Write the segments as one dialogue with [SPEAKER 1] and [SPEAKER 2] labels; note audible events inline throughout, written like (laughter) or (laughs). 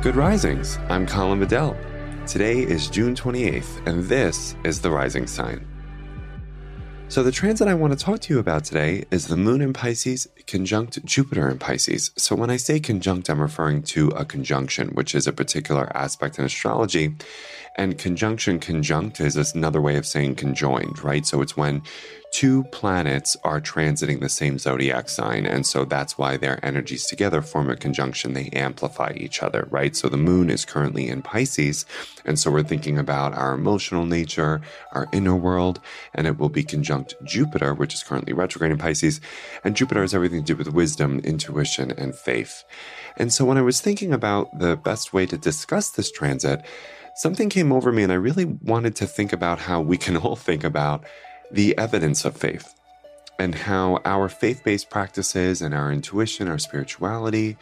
[SPEAKER 1] Good Risings. I'm Colin Bedell. Today is June 28th, and this is The Rising Sign. So, the transit I want to talk to you about today is the moon in Pisces conjunct Jupiter in Pisces. So, when I say conjunct, I'm referring to a conjunction, which is a particular aspect in astrology. And conjunction, conjunct is another way of saying conjoined, right? So, it's when two planets are transiting the same zodiac sign. And so that's why their energies together form a conjunction. They amplify each other, right? So the moon is currently in Pisces. And so we're thinking about our emotional nature, our inner world, and it will be conjunct Jupiter, which is currently retrograde in Pisces. And Jupiter has everything to do with wisdom, intuition, and faith. And so when I was thinking about the best way to discuss this transit, something came over me and I really wanted to think about how we can (laughs) all think about the evidence of faith and how our faith based practices and our intuition, our spirituality,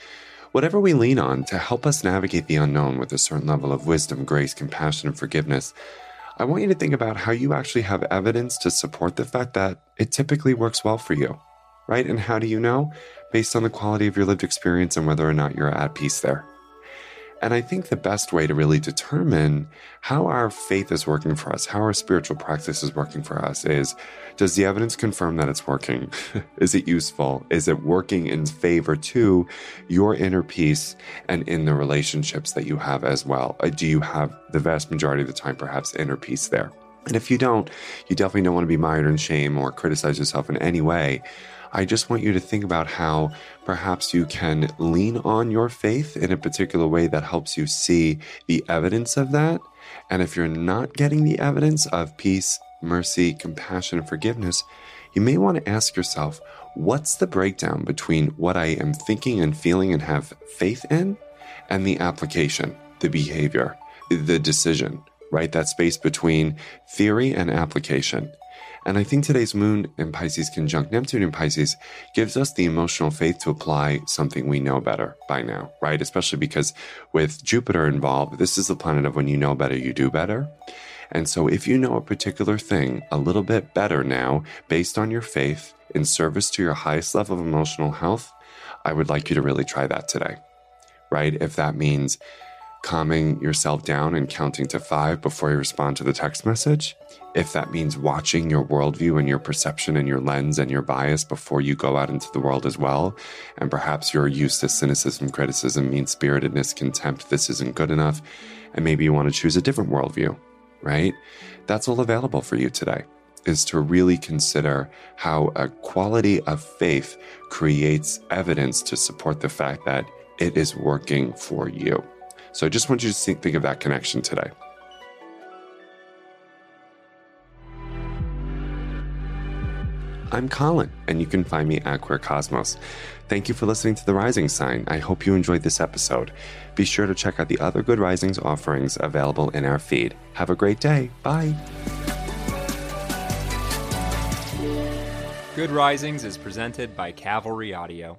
[SPEAKER 1] whatever we lean on to help us navigate the unknown with a certain level of wisdom, grace, compassion, and forgiveness, I want you to think about how you actually have evidence to support the fact that it typically works well for you, right? And how do you know? Based on the quality of your lived experience and whether or not you're at peace there. And I think the best way to really determine how our faith is working for us, how our spiritual practice is working for us, is does the evidence confirm that it's working? (laughs) is it useful? Is it working in favor to your inner peace and in the relationships that you have as well? Uh, do you have the vast majority of the time perhaps inner peace there? And if you don't, you definitely don't want to be mired in shame or criticize yourself in any way. I just want you to think about how perhaps you can lean on your faith in a particular way that helps you see the evidence of that. And if you're not getting the evidence of peace, mercy, compassion, and forgiveness, you may want to ask yourself, what's the breakdown between what I am thinking and feeling and have faith in and the application, the behavior, the decision, right? That space between theory and application. And I think today's moon in Pisces conjunct Neptune in Pisces gives us the emotional faith to apply something we know better by now, right? Especially because with Jupiter involved, this is the planet of when you know better, you do better. And so if you know a particular thing a little bit better now, based on your faith in service to your highest level of emotional health, I would like you to really try that today, right? If that means calming yourself down and counting to five before you respond to the text message, if that means watching your worldview and your perception and your lens and your bias before you go out into the world as well, and perhaps your use to cynicism, criticism, mean spiritedness, contempt, this isn't good enough, and maybe you want to choose a different worldview, right? That's all available for you today. Is to really consider how a quality of faith creates evidence to support the fact that it is working for you. So I just want you to think, of that connection today. I'm Colin, and you can find me at Queer Cosmos. Thank you for listening to The Rising Sign. I hope you enjoyed this episode. Be sure to check out the other Good Risings offerings available in our feed. Have a great day. Bye.
[SPEAKER 2] Good Risings is presented by Cavalry Audio.